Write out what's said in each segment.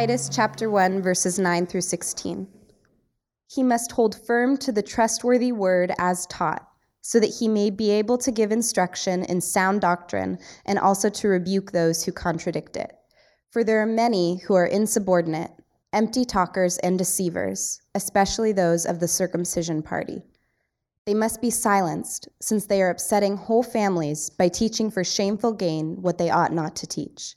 Titus chapter 1 verses 9 through 16. He must hold firm to the trustworthy word as taught, so that he may be able to give instruction in sound doctrine and also to rebuke those who contradict it. For there are many who are insubordinate, empty talkers and deceivers, especially those of the circumcision party. They must be silenced, since they are upsetting whole families by teaching for shameful gain what they ought not to teach.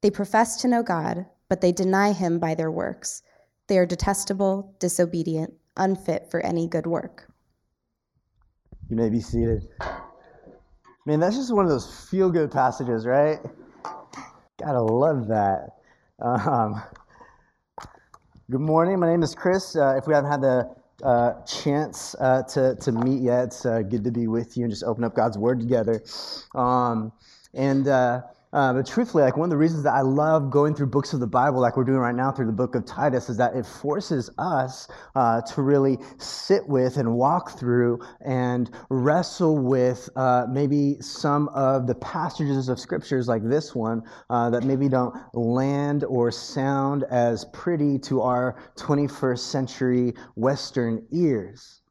They profess to know God, but they deny him by their works. They are detestable, disobedient, unfit for any good work. You may be seated. Man, that's just one of those feel good passages, right? Gotta love that. Um, good morning. My name is Chris. Uh, if we haven't had the uh, chance uh, to, to meet yet, it's uh, good to be with you and just open up God's Word together. Um, and uh, but truthfully, like one of the reasons that I love going through books of the Bible, like we're doing right now through the book of Titus, is that it forces us uh, to really sit with and walk through and wrestle with uh, maybe some of the passages of scriptures like this one uh, that maybe don't land or sound as pretty to our 21st century Western ears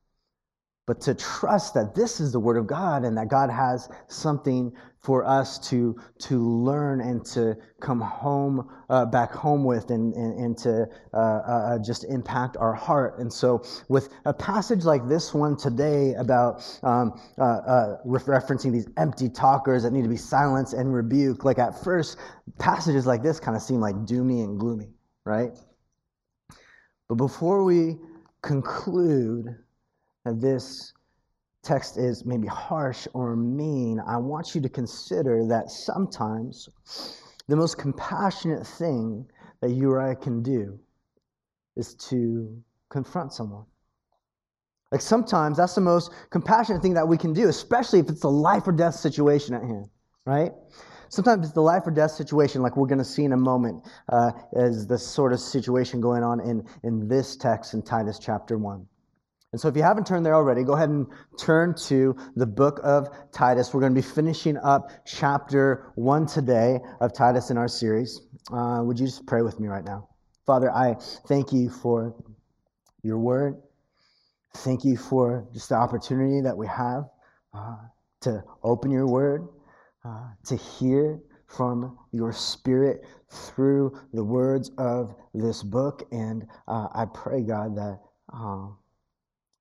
but to trust that this is the Word of God and that God has something for us to, to learn and to come home, uh, back home with, and, and, and to uh, uh, just impact our heart. And so, with a passage like this one today about um, uh, uh, referencing these empty talkers that need to be silenced and rebuked, like at first, passages like this kind of seem like doomy and gloomy, right? But before we conclude this text is maybe harsh or mean, I want you to consider that sometimes the most compassionate thing that you or I can do is to confront someone. Like sometimes that's the most compassionate thing that we can do, especially if it's a life or death situation at hand, right? Sometimes it's the life or death situation, like we're going to see in a moment, uh, as the sort of situation going on in, in this text in Titus chapter 1. And so, if you haven't turned there already, go ahead and turn to the book of Titus. We're going to be finishing up chapter one today of Titus in our series. Uh, would you just pray with me right now? Father, I thank you for your word. Thank you for just the opportunity that we have uh, to open your word, uh, to hear from your spirit through the words of this book. And uh, I pray, God, that.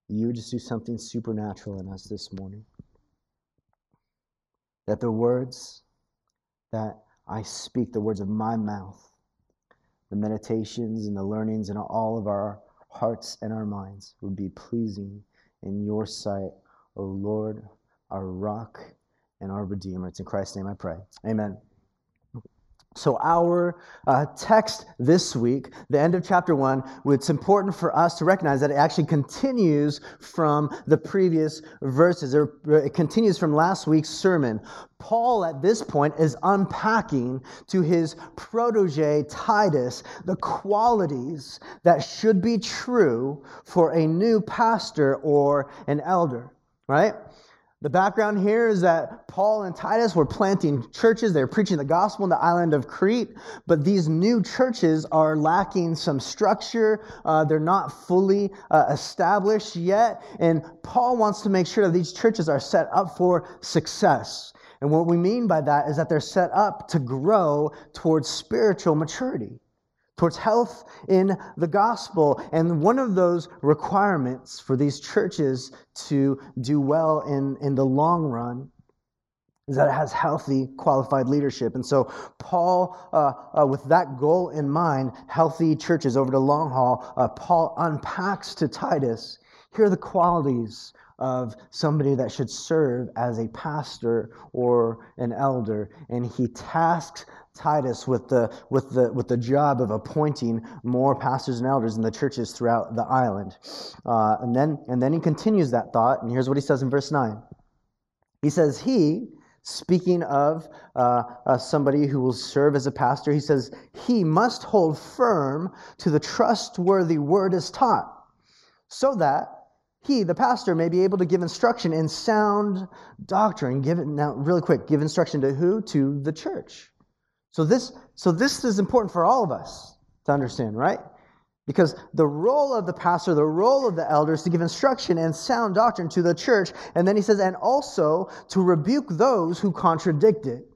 You would just do something supernatural in us this morning. That the words that I speak, the words of my mouth, the meditations and the learnings in all of our hearts and our minds would be pleasing in your sight, O Lord, our rock and our Redeemer. It's in Christ's name I pray. Amen. So, our uh, text this week, the end of chapter one, it's important for us to recognize that it actually continues from the previous verses. It continues from last week's sermon. Paul, at this point, is unpacking to his protege Titus the qualities that should be true for a new pastor or an elder, right? The background here is that Paul and Titus were planting churches. They were preaching the gospel in the island of Crete, but these new churches are lacking some structure. Uh, they're not fully uh, established yet. And Paul wants to make sure that these churches are set up for success. And what we mean by that is that they're set up to grow towards spiritual maturity towards health in the gospel. And one of those requirements for these churches to do well in, in the long run is that it has healthy, qualified leadership. And so, Paul, uh, uh, with that goal in mind, healthy churches over the long haul, uh, Paul unpacks to Titus here are the qualities of somebody that should serve as a pastor or an elder. And he tasks Titus with the, with, the, with the job of appointing more pastors and elders in the churches throughout the island. Uh, and, then, and then he continues that thought, and here's what he says in verse 9. He says, He, speaking of uh, uh, somebody who will serve as a pastor, he says, He must hold firm to the trustworthy word as taught, so that he, the pastor, may be able to give instruction in sound doctrine. Give it now, really quick. Give instruction to who? To the church. So this, so this is important for all of us to understand, right? Because the role of the pastor, the role of the elder is to give instruction and sound doctrine to the church. And then he says, and also to rebuke those who contradict it.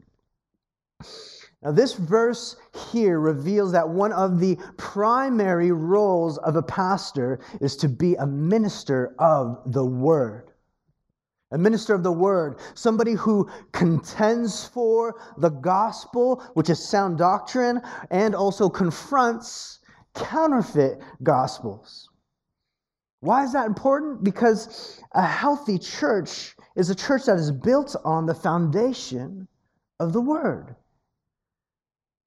Now, this verse here reveals that one of the primary roles of a pastor is to be a minister of the word. A minister of the word, somebody who contends for the gospel, which is sound doctrine, and also confronts counterfeit gospels. Why is that important? Because a healthy church is a church that is built on the foundation of the word.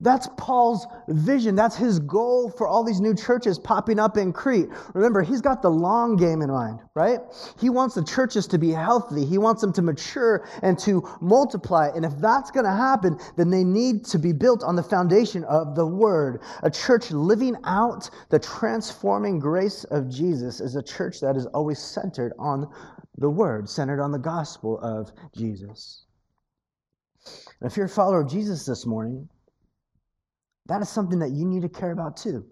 That's Paul's vision. That's his goal for all these new churches popping up in Crete. Remember, he's got the long game in mind, right? He wants the churches to be healthy. He wants them to mature and to multiply. And if that's going to happen, then they need to be built on the foundation of the word. A church living out the transforming grace of Jesus is a church that is always centered on the word, centered on the gospel of Jesus. If you're a follower of Jesus this morning, that is something that you need to care about too.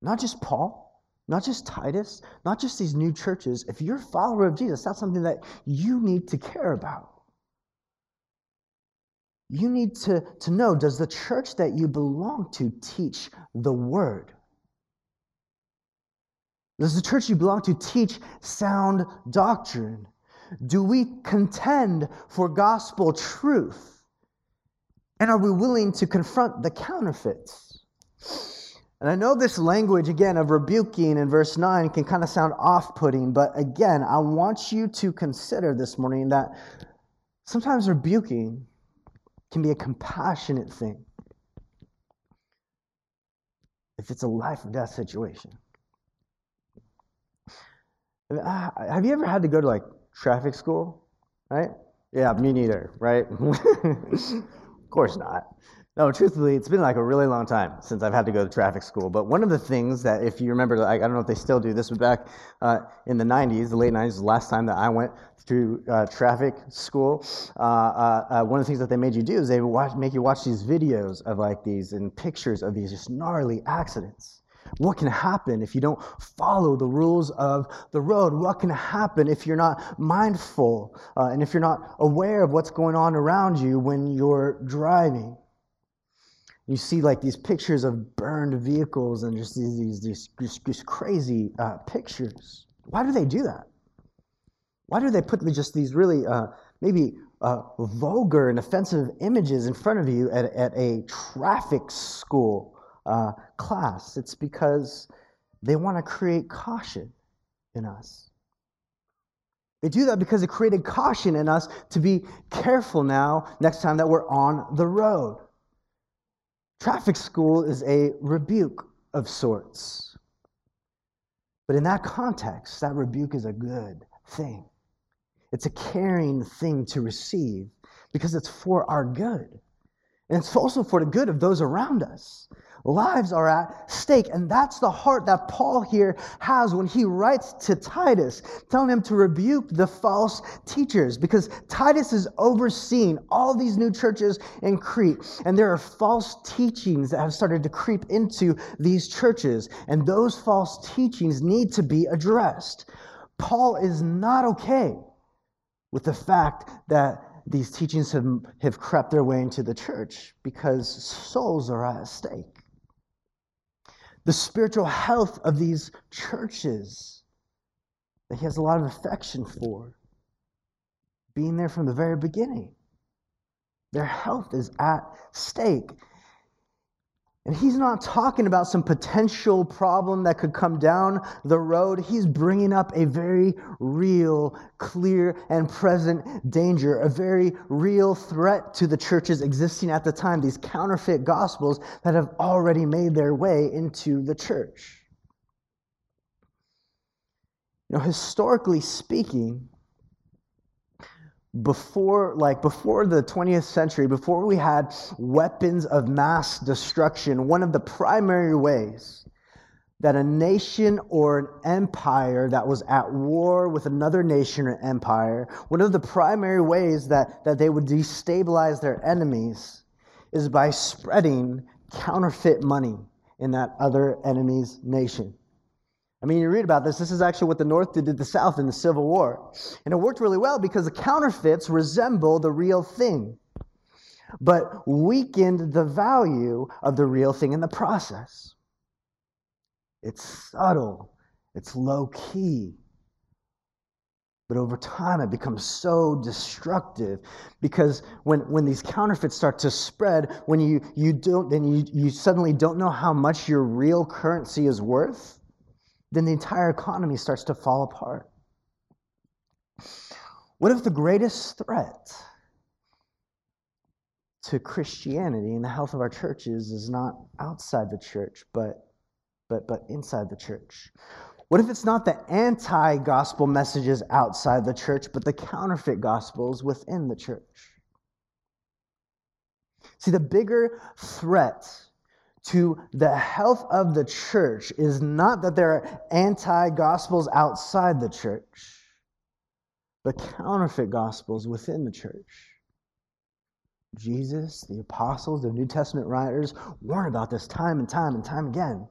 Not just Paul, not just Titus, not just these new churches. If you're a follower of Jesus, that's something that you need to care about. You need to, to know does the church that you belong to teach the word? Does the church you belong to teach sound doctrine? Do we contend for gospel truth? And are we willing to confront the counterfeits? And I know this language, again, of rebuking in verse 9 can kind of sound off putting, but again, I want you to consider this morning that sometimes rebuking can be a compassionate thing if it's a life or death situation. Have you ever had to go to like traffic school? Right? Yeah, me neither, right? Of course not. No, truthfully, it's been like a really long time since I've had to go to traffic school. But one of the things that, if you remember, I don't know if they still do this, but back uh, in the 90s, the late 90s, the last time that I went through uh, traffic school, uh, uh, uh, one of the things that they made you do is they would watch, make you watch these videos of like these and pictures of these just gnarly accidents. What can happen if you don't follow the rules of the road? What can happen if you're not mindful uh, and if you're not aware of what's going on around you when you're driving? You see like these pictures of burned vehicles and just these, these, these, these, these crazy uh, pictures. Why do they do that? Why do they put just these really uh, maybe uh, vulgar and offensive images in front of you at, at a traffic school? Uh, class. It's because they want to create caution in us. They do that because it created caution in us to be careful now next time that we're on the road. Traffic school is a rebuke of sorts. But in that context, that rebuke is a good thing. It's a caring thing to receive because it's for our good. And it's also for the good of those around us. Lives are at stake. And that's the heart that Paul here has when he writes to Titus, telling him to rebuke the false teachers because Titus is overseeing all these new churches in Crete. And there are false teachings that have started to creep into these churches. And those false teachings need to be addressed. Paul is not okay with the fact that these teachings have, have crept their way into the church because souls are at stake the spiritual health of these churches that he has a lot of affection for, being there from the very beginning. Their health is at stake. And he's not talking about some potential problem that could come down the road. He's bringing up a very real, clear, and present danger, a very real threat to the churches existing at the time, these counterfeit gospels that have already made their way into the church. You know, historically speaking, before like before the 20th century before we had weapons of mass destruction one of the primary ways that a nation or an empire that was at war with another nation or empire one of the primary ways that, that they would destabilize their enemies is by spreading counterfeit money in that other enemy's nation I mean, you read about this. This is actually what the North did to the South in the Civil War. And it worked really well because the counterfeits resemble the real thing, but weakened the value of the real thing in the process. It's subtle, it's low key. But over time, it becomes so destructive because when, when these counterfeits start to spread, when you, you don't, then you, you suddenly don't know how much your real currency is worth then the entire economy starts to fall apart. What if the greatest threat to Christianity and the health of our churches is not outside the church, but, but, but inside the church? What if it's not the anti gospel messages outside the church, but the counterfeit gospels within the church? See, the bigger threat to the health of the church is not that there are anti gospels outside the church, but counterfeit gospels within the church. Jesus, the apostles, the New Testament writers warn about this time and time and time again.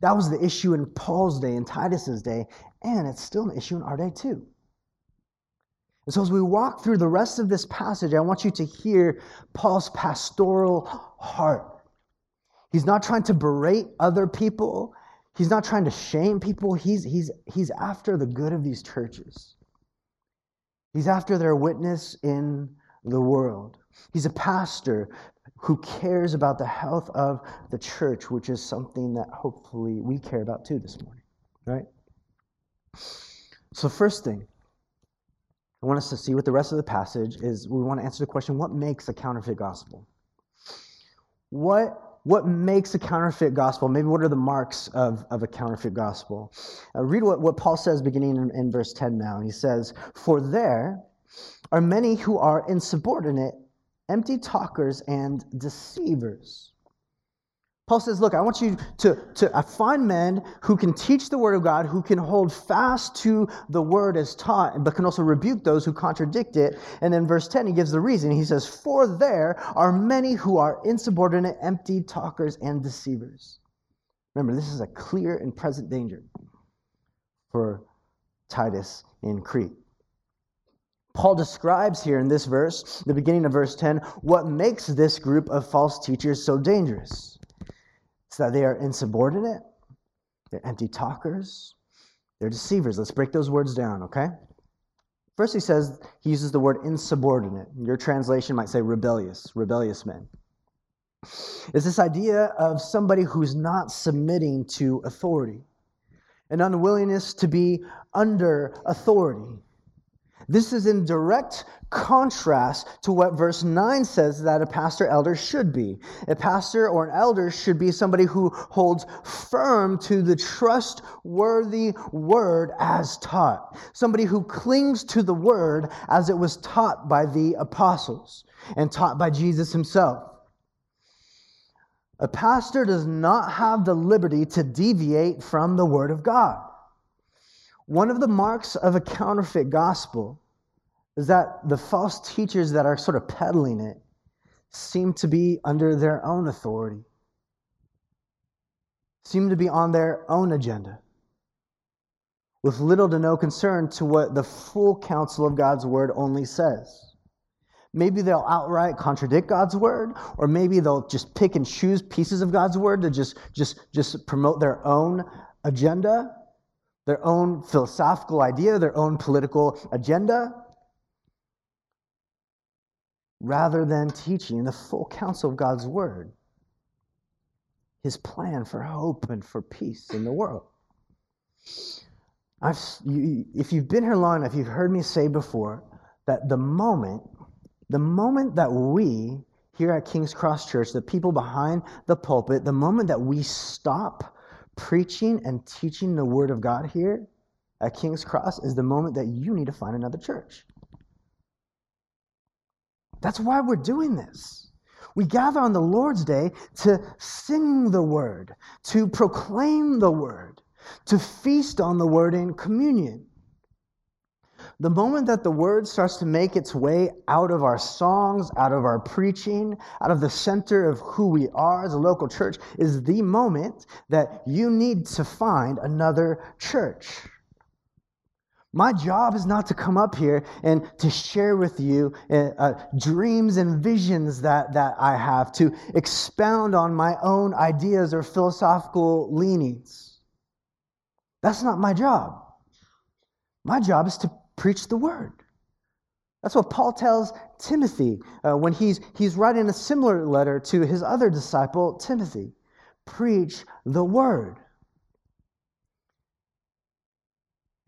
That was the issue in Paul's day, in Titus's day, and it's still an issue in our day too. And so, as we walk through the rest of this passage, I want you to hear Paul's pastoral heart He's not trying to berate other people. He's not trying to shame people. He's, he's, he's after the good of these churches. He's after their witness in the world. He's a pastor who cares about the health of the church, which is something that hopefully we care about too this morning, right? So, first thing I want us to see with the rest of the passage is we want to answer the question what makes a counterfeit gospel? What what makes a counterfeit gospel? Maybe what are the marks of, of a counterfeit gospel? Uh, read what, what Paul says beginning in, in verse 10 now. He says, For there are many who are insubordinate, empty talkers, and deceivers Paul says, Look, I want you to, to find men who can teach the word of God, who can hold fast to the word as taught, but can also rebuke those who contradict it. And then verse 10, he gives the reason. He says, For there are many who are insubordinate, empty talkers, and deceivers. Remember, this is a clear and present danger for Titus in Crete. Paul describes here in this verse, the beginning of verse 10, what makes this group of false teachers so dangerous that they are insubordinate, they're empty talkers, they're deceivers. Let's break those words down, okay? First, he says, he uses the word insubordinate. Your translation might say rebellious, rebellious men. It's this idea of somebody who's not submitting to authority, an unwillingness to be under authority. This is in direct contrast to what verse 9 says that a pastor elder should be. A pastor or an elder should be somebody who holds firm to the trustworthy word as taught, somebody who clings to the word as it was taught by the apostles and taught by Jesus himself. A pastor does not have the liberty to deviate from the word of God. One of the marks of a counterfeit gospel is that the false teachers that are sort of peddling it seem to be under their own authority, seem to be on their own agenda, with little to no concern to what the full counsel of God's word only says. Maybe they'll outright contradict God's word, or maybe they'll just pick and choose pieces of God's word to just, just, just promote their own agenda their own philosophical idea, their own political agenda, rather than teaching the full counsel of God's word. his plan for hope and for peace in the world. I've, you, if you've been here long enough, you've heard me say before that the moment, the moment that we here at King's Cross Church, the people behind the pulpit, the moment that we stop preaching and teaching the Word of God here at King's Cross is the moment that you need to find another church. That's why we're doing this. We gather on the Lord's Day to sing the Word, to proclaim the Word, to feast on the Word in communion. The moment that the word starts to make its way out of our songs, out of our preaching, out of the center of who we are as a local church, is the moment that you need to find another church. My job is not to come up here and to share with you uh, uh, dreams and visions that, that I have, to expound on my own ideas or philosophical leanings. That's not my job. My job is to preach the word. That's what Paul tells Timothy uh, when he's, he's writing a similar letter to his other disciple, Timothy. Preach the word.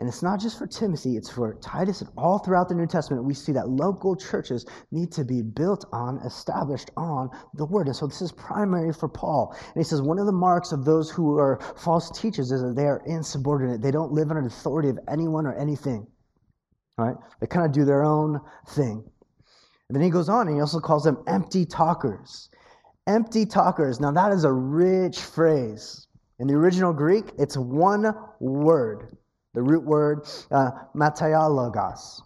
And it's not just for Timothy, it's for Titus and all throughout the New Testament. We see that local churches need to be built on, established on the Word. And so this is primary for Paul. And he says one of the marks of those who are false teachers is that they are insubordinate. They don't live under the authority of anyone or anything. Right? They kind of do their own thing. And then he goes on and he also calls them empty talkers. Empty talkers. Now, that is a rich phrase. In the original Greek, it's one word. The root word, uh. Mataiologos.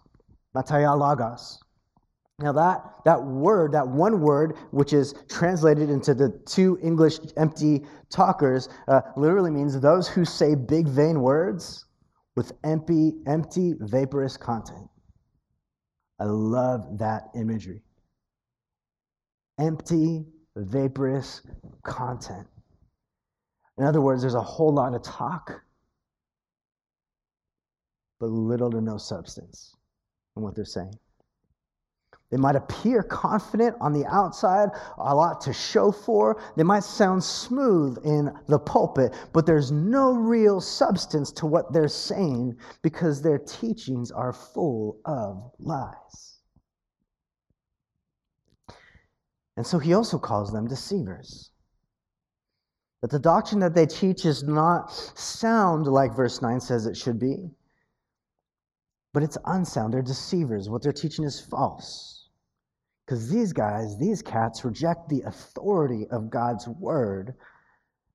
Now, that, that word, that one word, which is translated into the two English empty talkers, uh, literally means those who say big, vain words with empty, empty, vaporous content. I love that imagery. Empty, vaporous content. In other words, there's a whole lot of talk, but little to no substance in what they're saying. They might appear confident on the outside, a lot to show for. They might sound smooth in the pulpit, but there's no real substance to what they're saying because their teachings are full of lies. And so he also calls them deceivers. That the doctrine that they teach is not sound like verse 9 says it should be, but it's unsound. They're deceivers. What they're teaching is false. Because these guys, these cats, reject the authority of God's word.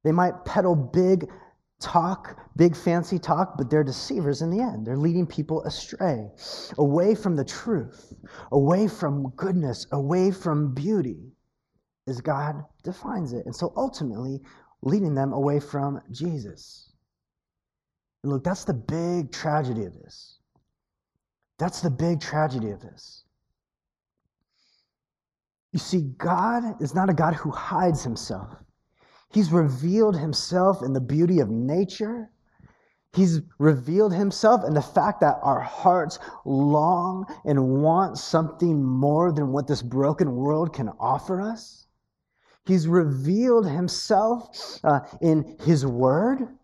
They might peddle big talk, big fancy talk, but they're deceivers in the end. They're leading people astray, away from the truth, away from goodness, away from beauty, as God defines it. And so ultimately, leading them away from Jesus. And look, that's the big tragedy of this. That's the big tragedy of this. You see, God is not a God who hides himself. He's revealed himself in the beauty of nature. He's revealed himself in the fact that our hearts long and want something more than what this broken world can offer us. He's revealed himself uh, in his word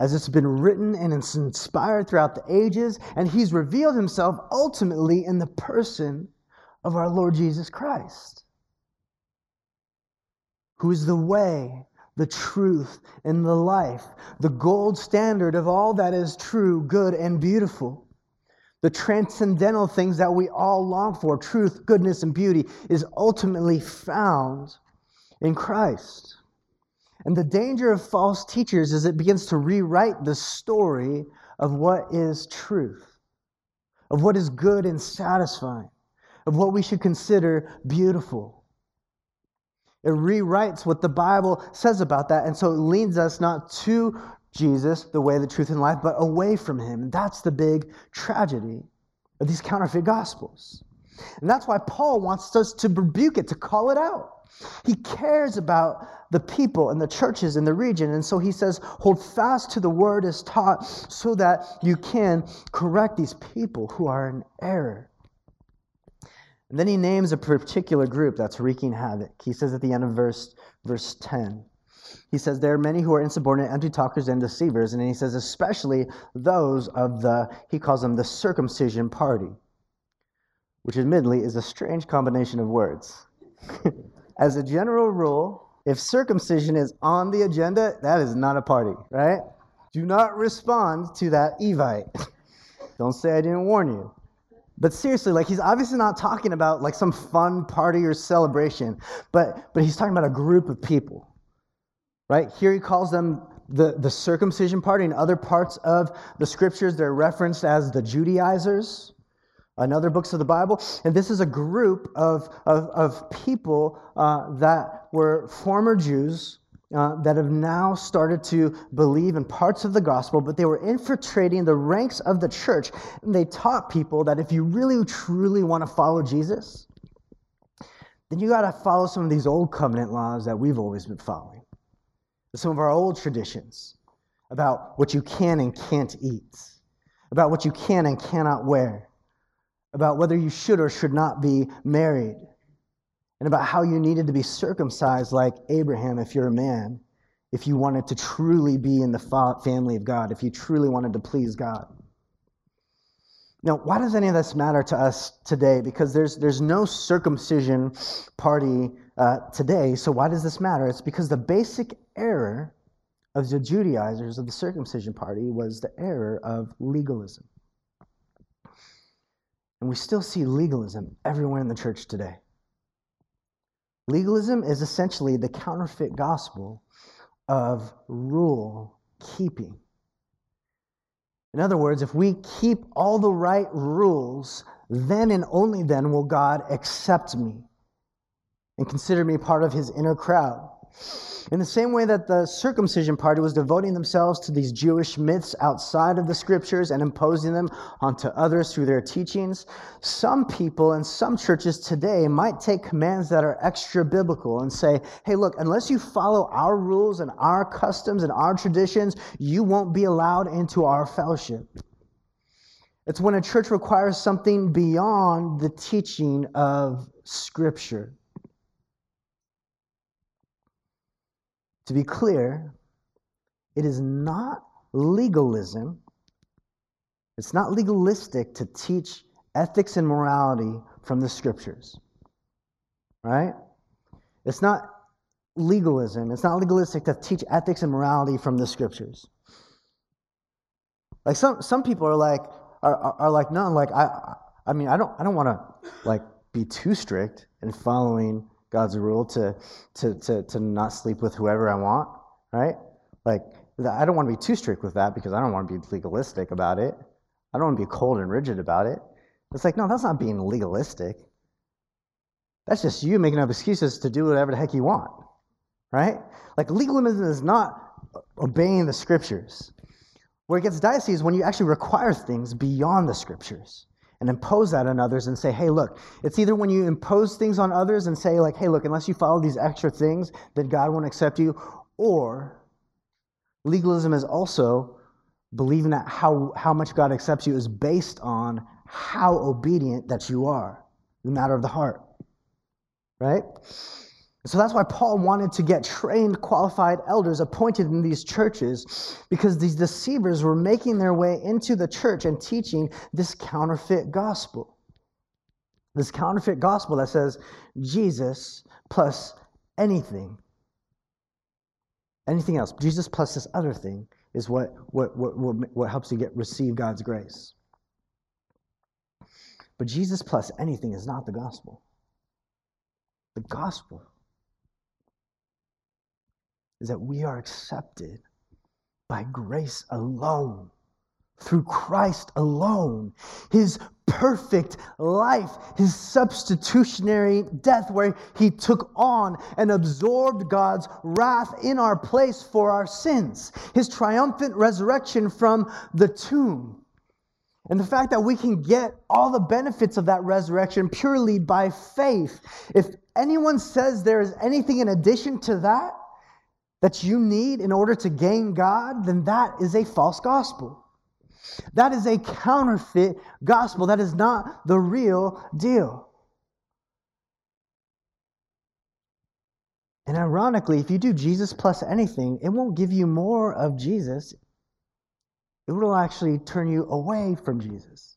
as it's been written and it's inspired throughout the ages, and he's revealed himself ultimately in the person of our Lord Jesus Christ, who is the way, the truth, and the life, the gold standard of all that is true, good, and beautiful. The transcendental things that we all long for, truth, goodness, and beauty, is ultimately found in Christ. And the danger of false teachers is it begins to rewrite the story of what is truth, of what is good and satisfying of what we should consider beautiful. It rewrites what the Bible says about that, and so it leads us not to Jesus, the way, the truth, and life, but away from him. That's the big tragedy of these counterfeit gospels. And that's why Paul wants us to rebuke it, to call it out. He cares about the people and the churches in the region. And so he says, hold fast to the word as taught so that you can correct these people who are in error. And then he names a particular group that's wreaking havoc. He says at the end of verse, verse 10, he says, There are many who are insubordinate, empty talkers, and deceivers. And he says, especially those of the, he calls them the circumcision party, which admittedly is a strange combination of words. As a general rule, if circumcision is on the agenda, that is not a party, right? Do not respond to that Evite. Don't say I didn't warn you. But seriously, like he's obviously not talking about like some fun party or celebration, but but he's talking about a group of people. Right? Here he calls them the, the circumcision party. In other parts of the scriptures, they're referenced as the Judaizers in other books of the Bible. And this is a group of, of, of people uh, that were former Jews uh, that have now started to believe in parts of the gospel, but they were infiltrating the ranks of the church. And they taught people that if you really, truly want to follow Jesus, then you got to follow some of these old covenant laws that we've always been following, some of our old traditions about what you can and can't eat, about what you can and cannot wear, about whether you should or should not be married and about how you needed to be circumcised like Abraham if you're a man, if you wanted to truly be in the family of God, if you truly wanted to please God. Now, why does any of this matter to us today? Because there's, there's no circumcision party uh, today, so why does this matter? It's because the basic error of the Judaizers of the circumcision party was the error of legalism. And we still see legalism everywhere in the church today. Legalism is essentially the counterfeit gospel of rule keeping. In other words, if we keep all the right rules, then and only then will God accept me and consider me part of his inner crowd. In the same way that the circumcision party was devoting themselves to these Jewish myths outside of the scriptures and imposing them onto others through their teachings, some people and some churches today might take commands that are extra biblical and say, hey, look, unless you follow our rules and our customs and our traditions, you won't be allowed into our fellowship. It's when a church requires something beyond the teaching of Scripture. To be clear, it is not legalism, it's not legalistic to teach ethics and morality from the scriptures. Right? It's not legalism, it's not legalistic to teach ethics and morality from the scriptures. Like some, some people are like, are, are, are like, no, like I I mean I don't I don't want to like be too strict in following God's rule to, to, to, to not sleep with whoever I want, right? Like, I don't want to be too strict with that because I don't want to be legalistic about it. I don't want to be cold and rigid about it. It's like, no, that's not being legalistic. That's just you making up excuses to do whatever the heck you want, right? Like, legalism is not uh, obeying the scriptures. Where it gets dicey is when you actually require things beyond the scriptures and impose that on others and say, hey, look, it's either when you impose things on others and say, like, hey, look, unless you follow these extra things, then God won't accept you, or legalism is also believing that how, how much God accepts you is based on how obedient that you are, the matter of the heart, right? So that's why Paul wanted to get trained, qualified elders appointed in these churches because these deceivers were making their way into the church and teaching this counterfeit gospel. This counterfeit gospel that says Jesus plus anything. Anything else. Jesus plus this other thing is what, what, what, what, what helps you get receive God's grace. But Jesus plus anything is not the gospel. The gospel is that we are accepted by grace alone, through Christ alone. His perfect life, his substitutionary death, where he took on and absorbed God's wrath in our place for our sins, his triumphant resurrection from the tomb. And the fact that we can get all the benefits of that resurrection purely by faith. If anyone says there is anything in addition to that, that you need in order to gain God, then that is a false gospel. That is a counterfeit gospel. That is not the real deal. And ironically, if you do Jesus plus anything, it won't give you more of Jesus. It will actually turn you away from Jesus.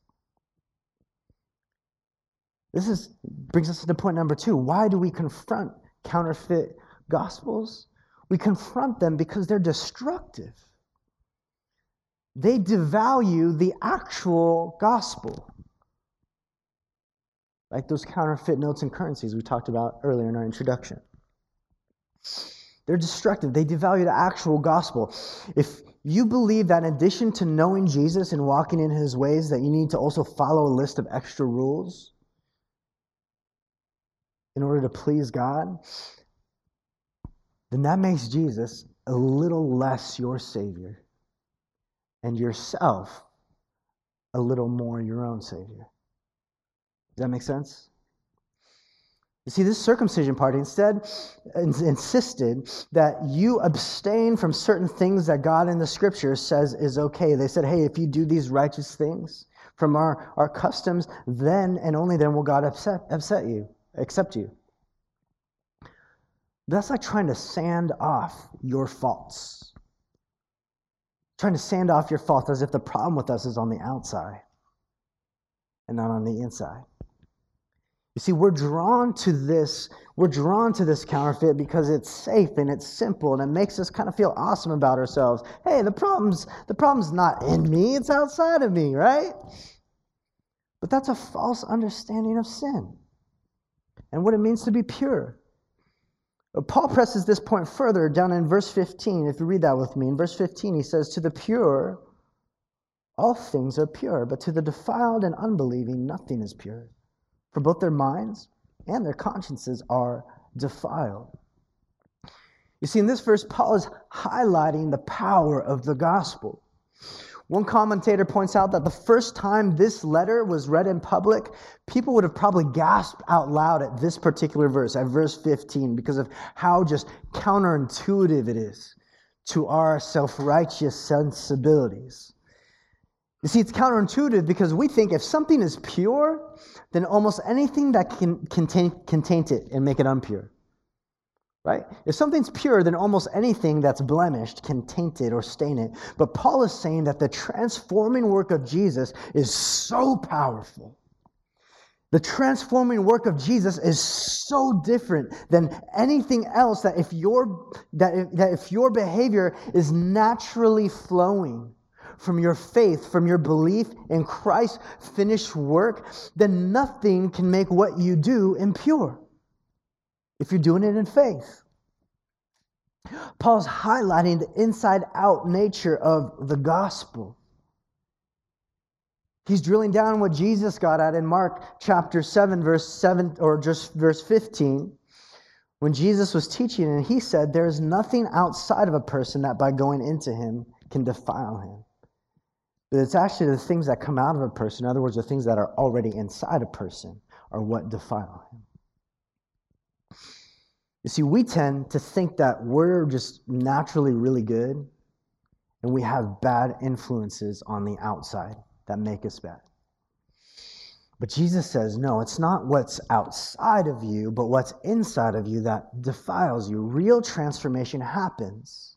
This is, brings us to point number two. Why do we confront counterfeit gospels? We confront them because they're destructive. They devalue the actual gospel. Like those counterfeit notes and currencies we talked about earlier in our introduction. They're destructive. They devalue the actual gospel. If you believe that in addition to knowing Jesus and walking in his ways, that you need to also follow a list of extra rules in order to please God, then that makes Jesus a little less your Savior and yourself a little more your own Savior. Does that make sense? You see, this circumcision party instead insisted that you abstain from certain things that God in the scripture says is okay. They said, hey, if you do these righteous things from our, our customs, then and only then will God upset, upset you, accept you. That's like trying to sand off your faults. Trying to sand off your faults as if the problem with us is on the outside and not on the inside. You see, we're drawn to this, we're drawn to this counterfeit because it's safe and it's simple and it makes us kind of feel awesome about ourselves. Hey, the problem's the problem's not in me, it's outside of me, right? But that's a false understanding of sin and what it means to be pure. Paul presses this point further down in verse 15. If you read that with me, in verse 15, he says, To the pure, all things are pure, but to the defiled and unbelieving, nothing is pure for both their minds and their consciences are defiled. You see, in this verse, Paul is highlighting the power of the gospel. One commentator points out that the first time this letter was read in public, people would have probably gasped out loud at this particular verse, at verse 15, because of how just counterintuitive it is to our self righteous sensibilities. You see, it's counterintuitive because we think if something is pure, then almost anything that can, can, can taint it and make it unpure. Right? If something's pure, then almost anything that's blemished can taint it or stain it. But Paul is saying that the transforming work of Jesus is so powerful. The transforming work of Jesus is so different than anything else that if your, that if, that if your behavior is naturally flowing, from your faith, from your belief in Christ's finished work, then nothing can make what you do impure if you're doing it in faith. Paul's highlighting the inside out nature of the gospel. He's drilling down what Jesus got at in Mark chapter 7, verse 7, or just verse 15, when Jesus was teaching, and he said, There is nothing outside of a person that by going into him can defile him. But it's actually the things that come out of a person, in other words, the things that are already inside a person, are what defile him. You see, we tend to think that we're just naturally really good and we have bad influences on the outside that make us bad. But Jesus says, no, it's not what's outside of you, but what's inside of you that defiles you. Real transformation happens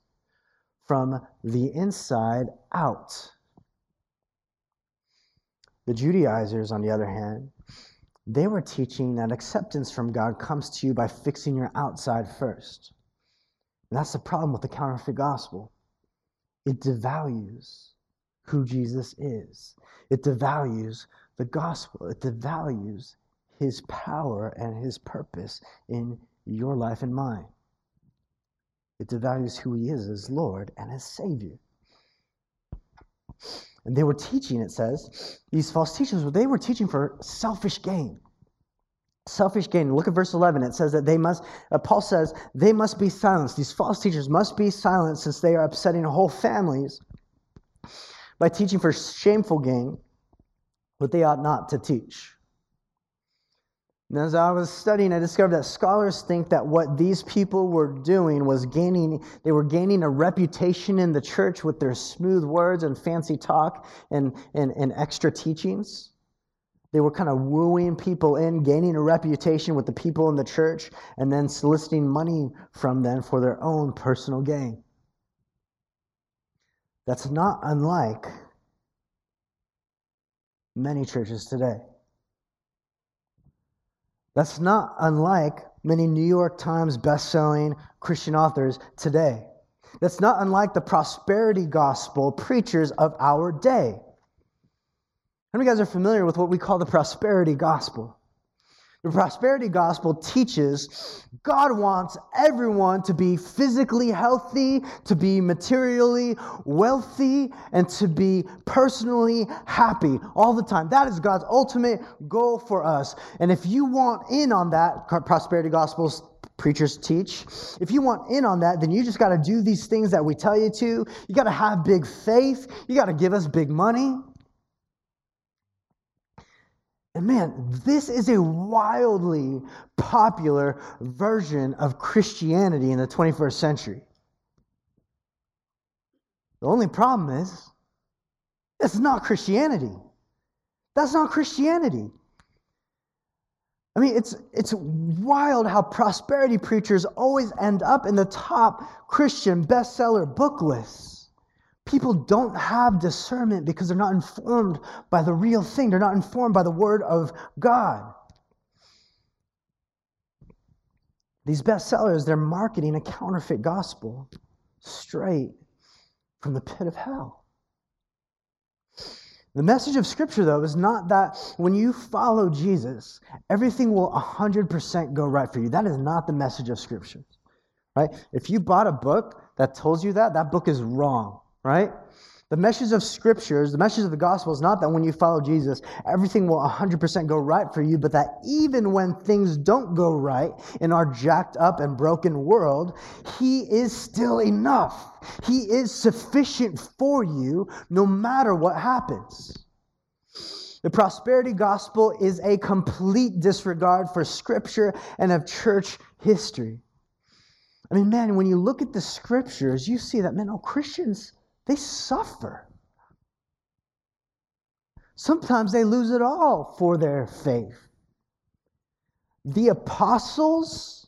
from the inside out. The Judaizers, on the other hand, they were teaching that acceptance from God comes to you by fixing your outside first. And that's the problem with the counterfeit gospel. It devalues who Jesus is, it devalues the gospel, it devalues his power and his purpose in your life and mine. It devalues who he is as Lord and as Savior. And they were teaching, it says, these false teachers, they were teaching for selfish gain. Selfish gain. Look at verse 11. It says that they must, uh, Paul says, they must be silenced. These false teachers must be silenced since they are upsetting whole families by teaching for shameful gain what they ought not to teach. And as I was studying, I discovered that scholars think that what these people were doing was gaining, they were gaining a reputation in the church with their smooth words and fancy talk and, and, and extra teachings. They were kind of wooing people in, gaining a reputation with the people in the church, and then soliciting money from them for their own personal gain. That's not unlike many churches today. That's not unlike many New York Times best-selling Christian authors today. That's not unlike the prosperity gospel preachers of our day. How many of you guys are familiar with what we call the prosperity gospel? The prosperity gospel teaches God wants everyone to be physically healthy, to be materially wealthy, and to be personally happy all the time. That is God's ultimate goal for us. And if you want in on that, prosperity gospels preachers teach. If you want in on that, then you just got to do these things that we tell you to. You got to have big faith. You got to give us big money. And man, this is a wildly popular version of Christianity in the 21st century. The only problem is, it's not Christianity. That's not Christianity. I mean, it's, it's wild how prosperity preachers always end up in the top Christian bestseller book lists. People don't have discernment because they're not informed by the real thing. They're not informed by the Word of God. These bestsellers, they're marketing a counterfeit gospel straight from the pit of hell. The message of Scripture, though, is not that when you follow Jesus, everything will 100% go right for you. That is not the message of Scripture, right? If you bought a book that tells you that, that book is wrong right? The message of scriptures, the message of the gospel is not that when you follow Jesus, everything will 100% go right for you, but that even when things don't go right in our jacked up and broken world, He is still enough. He is sufficient for you no matter what happens. The prosperity gospel is a complete disregard for scripture and of church history. I mean, man, when you look at the scriptures, you see that, man, no, Christians they suffer. Sometimes they lose it all for their faith. The apostles,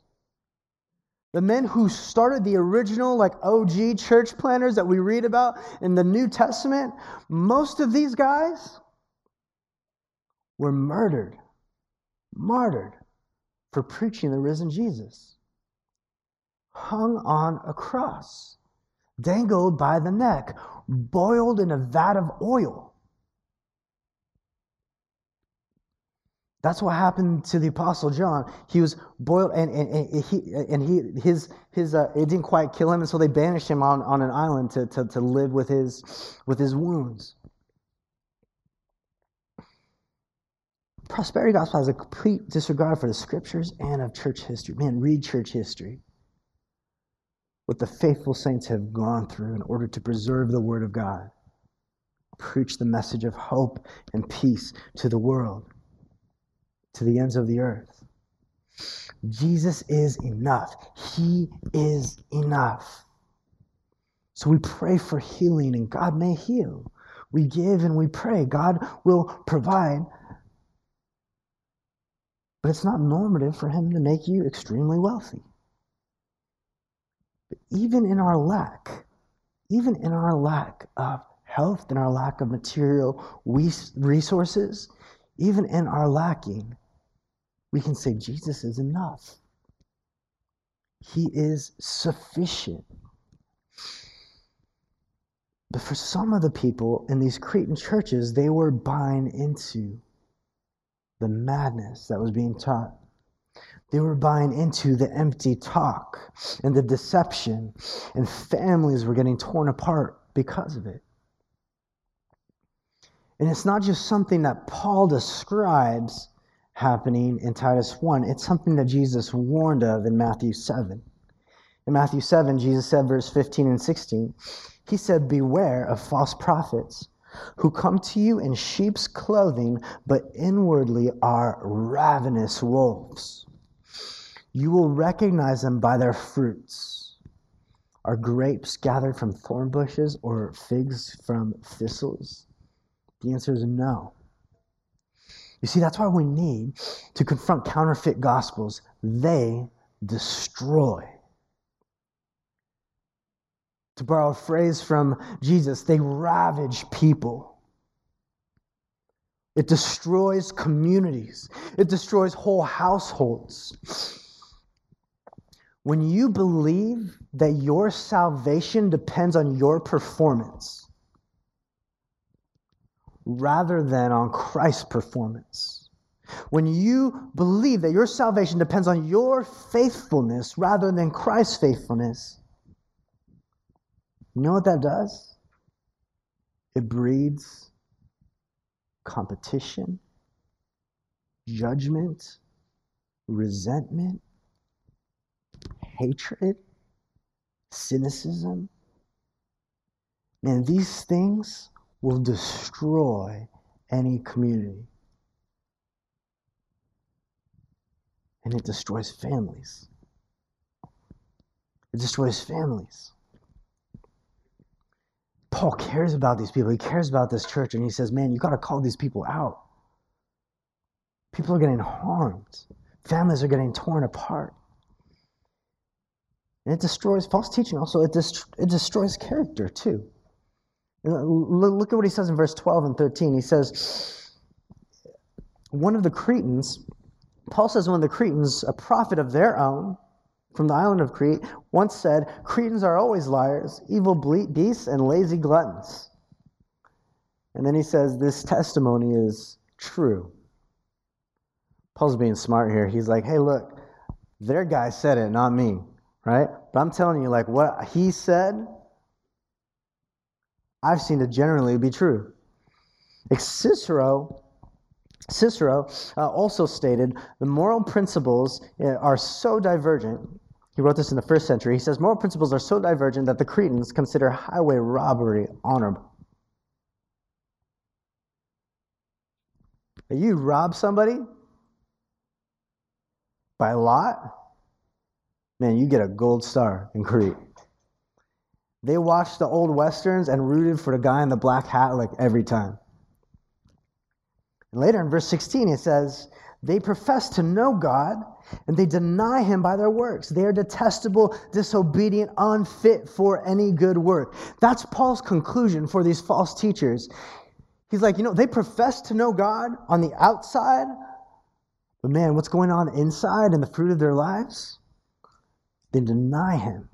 the men who started the original, like OG church planners that we read about in the New Testament, most of these guys were murdered, martyred for preaching the risen Jesus, hung on a cross dangled by the neck, boiled in a vat of oil. That's what happened to the apostle John. He was boiled, and, and, and he and he his his uh, it didn't quite kill him, and so they banished him on, on an island to, to, to live with his with his wounds. Prosperity gospel has a complete disregard for the scriptures and of church history. Man, read church history what the faithful saints have gone through in order to preserve the Word of God, preach the message of hope and peace to the world, to the ends of the earth. Jesus is enough. He is enough. So we pray for healing, and God may heal. We give and we pray. God will provide. But it's not normative for Him to make you extremely wealthy. But even in our lack, even in our lack of health, and our lack of material resources, even in our lacking, we can say Jesus is enough. He is sufficient. But for some of the people in these Cretan churches, they were buying into the madness that was being taught. They were buying into the empty talk and the deception, and families were getting torn apart because of it. And it's not just something that Paul describes happening in Titus 1, it's something that Jesus warned of in Matthew 7. In Matthew 7, Jesus said, verse 15 and 16, He said, Beware of false prophets who come to you in sheep's clothing, but inwardly are ravenous wolves. You will recognize them by their fruits. Are grapes gathered from thorn bushes or figs from thistles? The answer is no. You see, that's why we need to confront counterfeit gospels. They destroy. To borrow a phrase from Jesus, they ravage people. It destroys communities, it destroys whole households. When you believe that your salvation depends on your performance rather than on Christ's performance, when you believe that your salvation depends on your faithfulness rather than Christ's faithfulness, you know what that does? It breeds competition, judgment, resentment, hatred, cynicism. And these things will destroy any community. And it destroys families. It destroys families. Paul cares about these people. He cares about this church, and he says, Man, you got to call these people out. People are getting harmed, families are getting torn apart. And it destroys false teaching. Also, it, dest- it destroys character, too. Look at what he says in verse 12 and 13. He says, One of the Cretans, Paul says, one of the Cretans, a prophet of their own, from the island of Crete, once said, Cretans are always liars, evil beasts, and lazy gluttons. And then he says, This testimony is true. Paul's being smart here. He's like, Hey, look, their guy said it, not me, right? But I'm telling you, like, what he said, I've seen it generally be true. Cicero Cicero uh, also stated the moral principles uh, are so divergent he wrote this in the first century. He says, Moral principles are so divergent that the Cretans consider highway robbery honorable. You rob somebody by lot, man, you get a gold star in Crete. They watched the old westerns and rooted for the guy in the black hat like every time. And later in verse 16, it says, They profess to know God and they deny him by their works. They are detestable, disobedient, unfit for any good work. That's Paul's conclusion for these false teachers. He's like, you know, they profess to know God on the outside, but man, what's going on inside and the fruit of their lives? They deny him.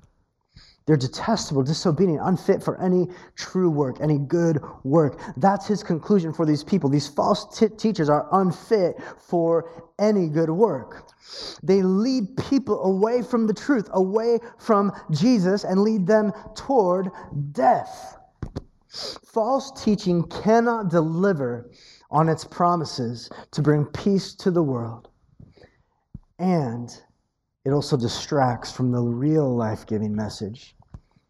They're detestable, disobedient, unfit for any true work, any good work. That's his conclusion for these people. These false t- teachers are unfit for any good work. They lead people away from the truth, away from Jesus, and lead them toward death. False teaching cannot deliver on its promises to bring peace to the world. And it also distracts from the real life giving message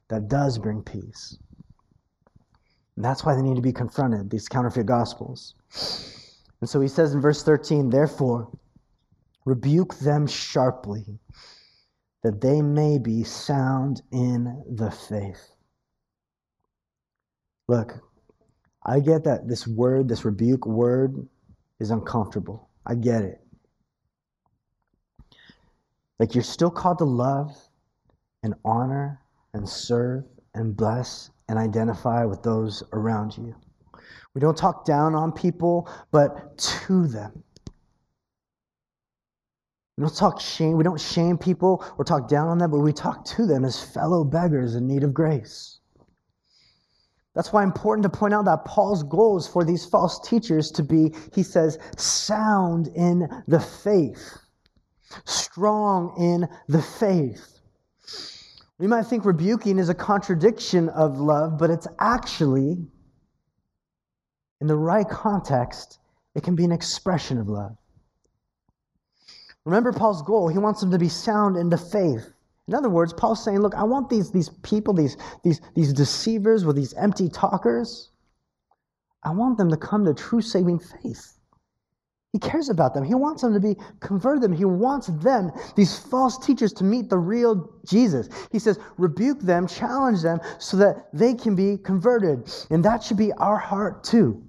that does bring peace. And that's why they need to be confronted, these counterfeit gospels. And so he says in verse 13, therefore, rebuke them sharply, that they may be sound in the faith. Look, I get that this word, this rebuke word, is uncomfortable. I get it. Like you're still called to love and honor and serve and bless and identify with those around you. We don't talk down on people, but to them. We don't talk shame, we don't shame people or talk down on them, but we talk to them as fellow beggars in need of grace. That's why important to point out that Paul's goal is for these false teachers to be, he says, sound in the faith, strong in the faith. We might think rebuking is a contradiction of love, but it's actually, in the right context, it can be an expression of love. Remember Paul's goal. He wants them to be sound in the faith. In other words, Paul's saying, look, I want these, these people, these, these, these deceivers with these empty talkers, I want them to come to true saving faith. He cares about them. He wants them to be converted. He wants them, these false teachers, to meet the real Jesus. He says, rebuke them, challenge them, so that they can be converted. And that should be our heart too.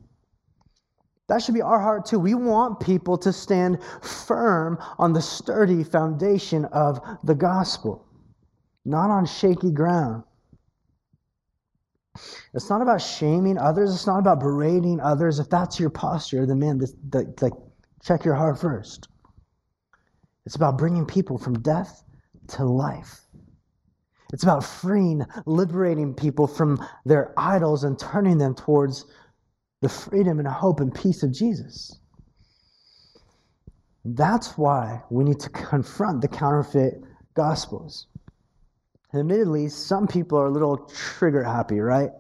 That should be our heart too. We want people to stand firm on the sturdy foundation of the gospel, not on shaky ground. It's not about shaming others. It's not about berating others. If that's your posture, then man, this, the, like, check your heart first. It's about bringing people from death to life. It's about freeing, liberating people from their idols and turning them towards the freedom and hope and peace of Jesus. That's why we need to confront the counterfeit gospels. Admittedly, some people are a little trigger happy, right?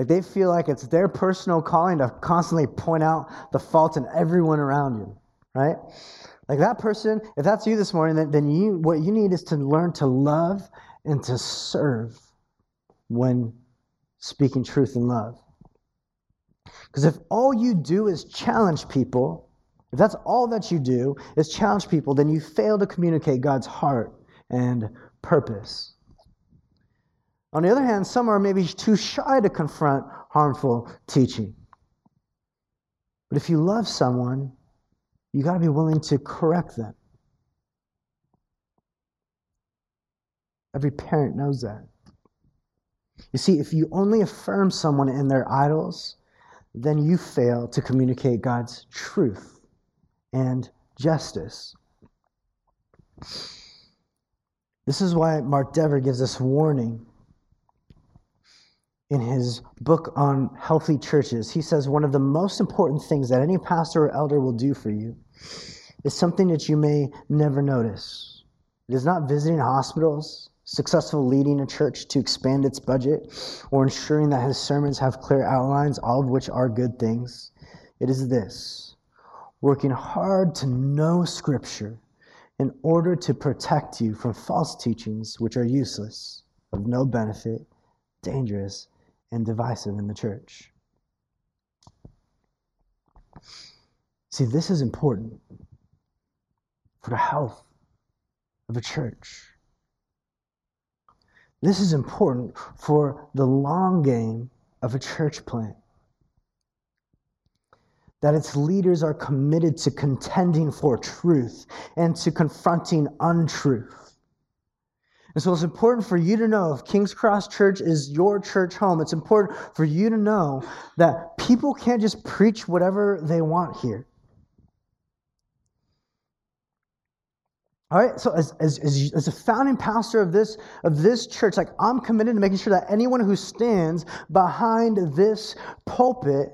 Like they feel like it's their personal calling to constantly point out the faults in everyone around you, right? Like that person, if that's you this morning, then, then you what you need is to learn to love and to serve when speaking truth in love. Because if all you do is challenge people, if that's all that you do is challenge people, then you fail to communicate God's heart and purpose. On the other hand, some are maybe too shy to confront harmful teaching. But if you love someone, you got to be willing to correct them. Every parent knows that. You see, if you only affirm someone in their idols, then you fail to communicate God's truth and justice. This is why Mark Dever gives us warning in his book on healthy churches. He says one of the most important things that any pastor or elder will do for you is something that you may never notice. It is not visiting hospitals, successful leading a church to expand its budget, or ensuring that his sermons have clear outlines, all of which are good things. It is this working hard to know Scripture in order to protect you from false teachings which are useless, of no benefit, dangerous, and divisive in the church. See, this is important for the health of a church. This is important for the long game of a church plant. That its leaders are committed to contending for truth and to confronting untruth. And so it's important for you to know if King's Cross Church is your church home, it's important for you to know that people can't just preach whatever they want here. All right, so as, as, as, as, a founding pastor of this, of this church, like I'm committed to making sure that anyone who stands behind this pulpit,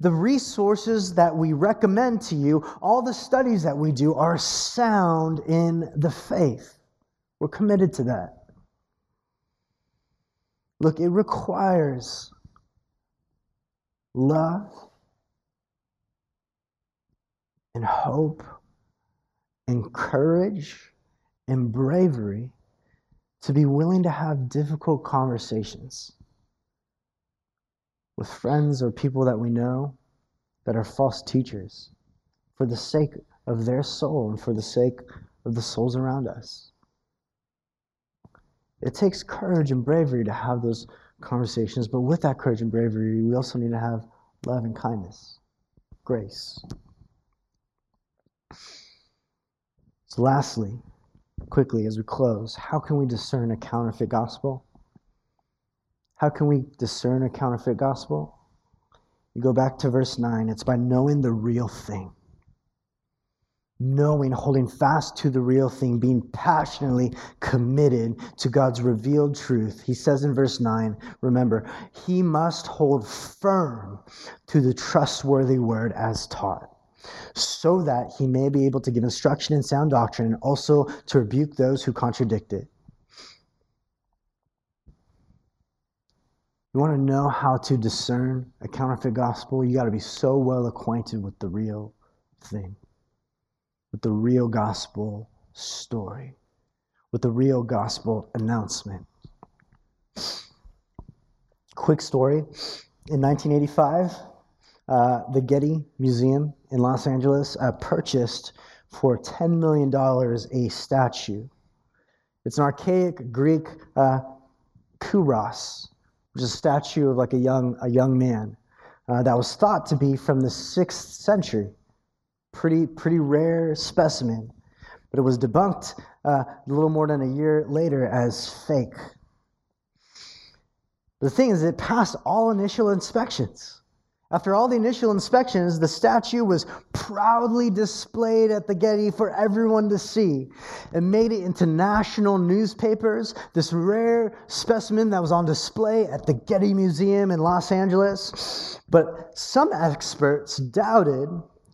the resources that we recommend to you, all the studies that we do are sound in the faith. We're committed to that. Look, it requires love and hope and courage and bravery to be willing to have difficult conversations with friends or people that we know that are false teachers for the sake of their soul and for the sake of the souls around us. It takes courage and bravery to have those conversations, but with that courage and bravery, we also need to have love and kindness, grace. So, lastly, quickly as we close, how can we discern a counterfeit gospel? How can we discern a counterfeit gospel? You go back to verse 9, it's by knowing the real thing. Knowing, holding fast to the real thing, being passionately committed to God's revealed truth. He says in verse 9, remember, he must hold firm to the trustworthy word as taught so that he may be able to give instruction in sound doctrine and also to rebuke those who contradict it. You want to know how to discern a counterfeit gospel? You got to be so well acquainted with the real thing, with the real gospel story, with the real gospel announcement. Quick story. In 1985, uh, the Getty Museum in Los Angeles uh, purchased for $10 million a statue. It's an archaic Greek uh, kouros, which is a statue of like a young, a young man. uh, that was thought to be from the sixth century. Pretty, pretty rare specimen. But it was debunked uh, a little more than a year later as fake. The thing is, it passed all initial inspections. After all the initial inspections, the statue was proudly displayed at the Getty for everyone to see and made it into national newspapers. This rare specimen that was on display at the Getty Museum in Los Angeles. But some experts doubted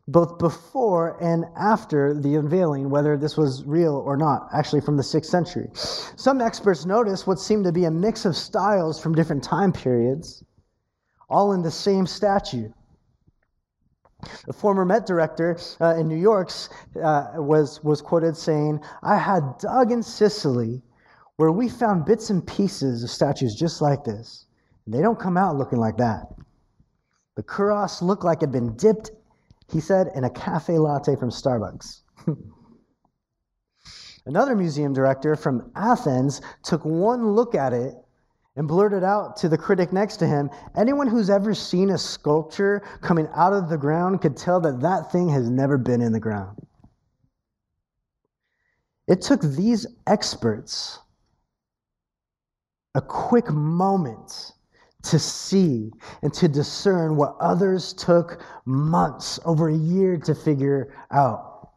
both before and after the unveiling whether this was real or not, actually from the 6th century. Some experts noticed what seemed to be a mix of styles from different time periods all in the same statue. The former Met director uh, in New York uh, was, was quoted saying, I had dug in Sicily where we found bits and pieces of statues just like this. They don't come out looking like that. The kouros looked like it had been dipped, he said, in a cafe latte from Starbucks. Another museum director from Athens took one look at it and blurted out to the critic next to him anyone who's ever seen a sculpture coming out of the ground could tell that that thing has never been in the ground. It took these experts a quick moment to see and to discern what others took months, over a year to figure out.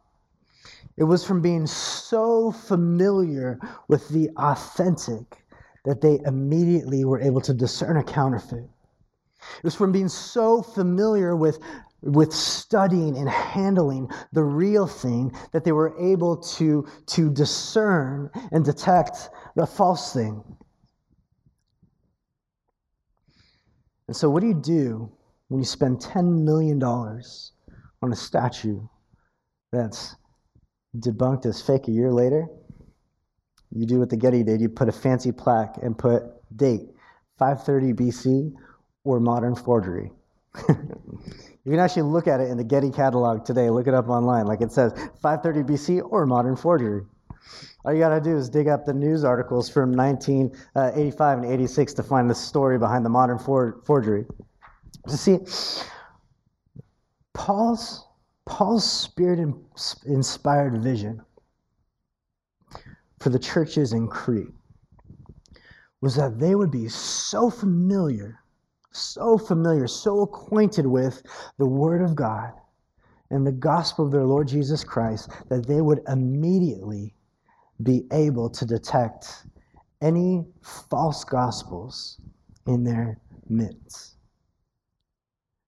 It was from being so familiar with the authentic that they immediately were able to discern a counterfeit. It was from being so familiar with, with studying and handling the real thing that they were able to, to discern and detect the false thing. And so, what do you do when you spend $10 million on a statue that's debunked as fake a year later? You do what the Getty did. You put a fancy plaque and put date 530 BC or modern forgery. you can actually look at it in the Getty catalog today. Look it up online. Like it says 530 BC or modern forgery. All you got to do is dig up the news articles from 1985 uh, and 86 to find the story behind the modern for- forgery. To see, Paul's, Paul's spirit inspired vision for the churches in Crete was that they would be so familiar, so familiar, so acquainted with the Word of God and the gospel of their Lord Jesus Christ that they would immediately be able to detect any false gospels in their midst.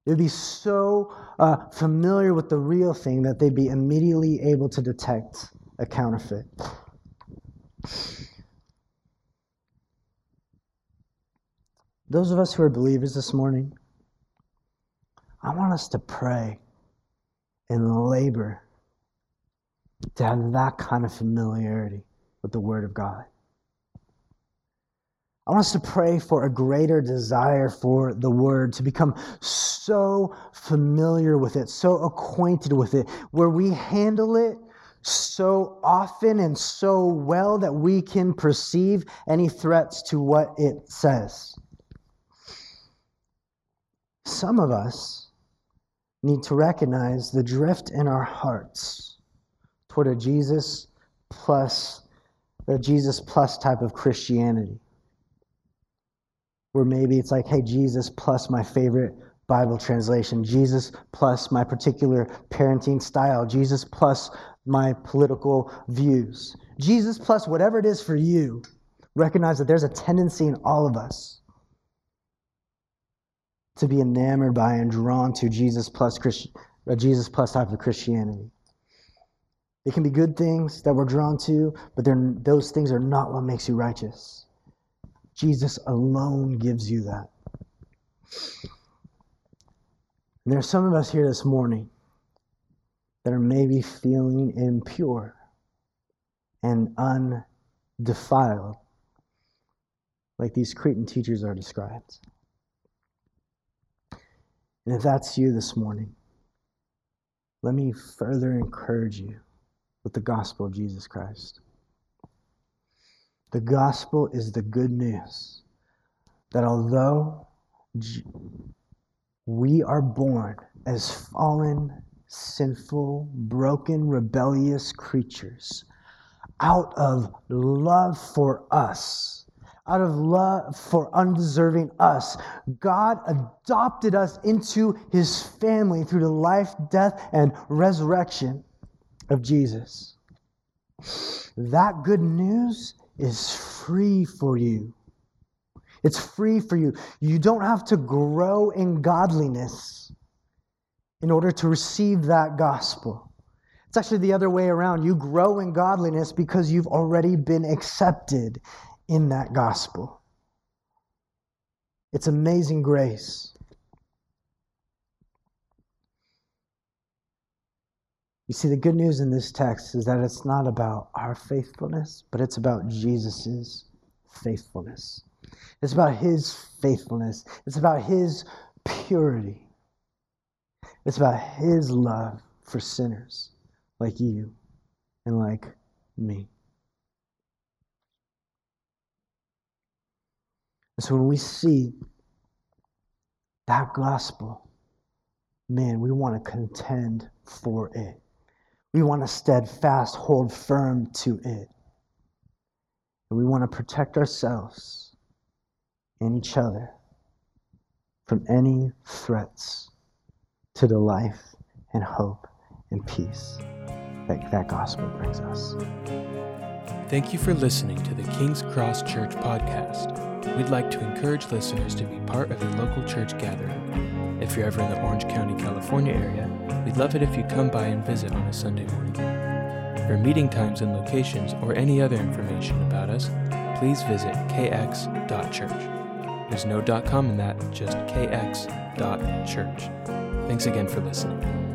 They'd be so uh, familiar with the real thing that they'd be immediately able to detect a counterfeit. Those of us who are believers this morning, I want us to pray and labor to have that kind of familiarity with the Word of God. I want us to pray for a greater desire for the Word, to become so familiar with it, so acquainted with it, where we handle it so often and so well that we can perceive any threats to what it says. Some of us need to recognize the drift in our hearts toward a Jesus plus a Jesus plus type of Christianity. Where maybe it's like, hey, Jesus plus my favorite Bible translation, Jesus plus my particular parenting style, Jesus plus my political views. Jesus plus whatever it is for you, recognize that there's a tendency in all of us to be enamored by and drawn to Jesus plus Christian, a uh, Jesus plus type of Christianity. It can be good things that we're drawn to, but those things are not what makes you righteous. Jesus alone gives you that. And there are some of us here this morning that are maybe feeling impure and undefiled, like these Cretan teachers are described. And if that's you this morning, let me further encourage you with the gospel of Jesus Christ. The gospel is the good news that although We are born as fallen, sinful, broken, rebellious creatures out of love for us out of love for undeserving us, God adopted us into his family through the life, death, and resurrection of Jesus. That good news is free for you. It's free for you. You don't have to grow in godliness in order to receive that gospel. It's actually the other way around. You grow in godliness because you've already been accepted in that gospel. It's amazing grace. You see, the good news in this text is that it's not about our faithfulness, but it's about Jesus' faithfulness. It's about his faithfulness. It's about his purity. It's about his love for sinners like you and like me. So when we see that gospel, man, we want to contend for it. We want to steadfast hold firm to it. And we want to protect ourselves and each other from any threats to the life and hope and peace that that gospel brings us. Thank you for listening to the King's Cross Church podcast. We'd like to encourage listeners to be part of a local church gathering. If you're ever in the Orange County, California area, we'd love it if you come by and visit on a Sunday morning. For meeting times and locations or any other information about us, please visit kx.church. There's no .com in that, just kx.church. Thanks again for listening.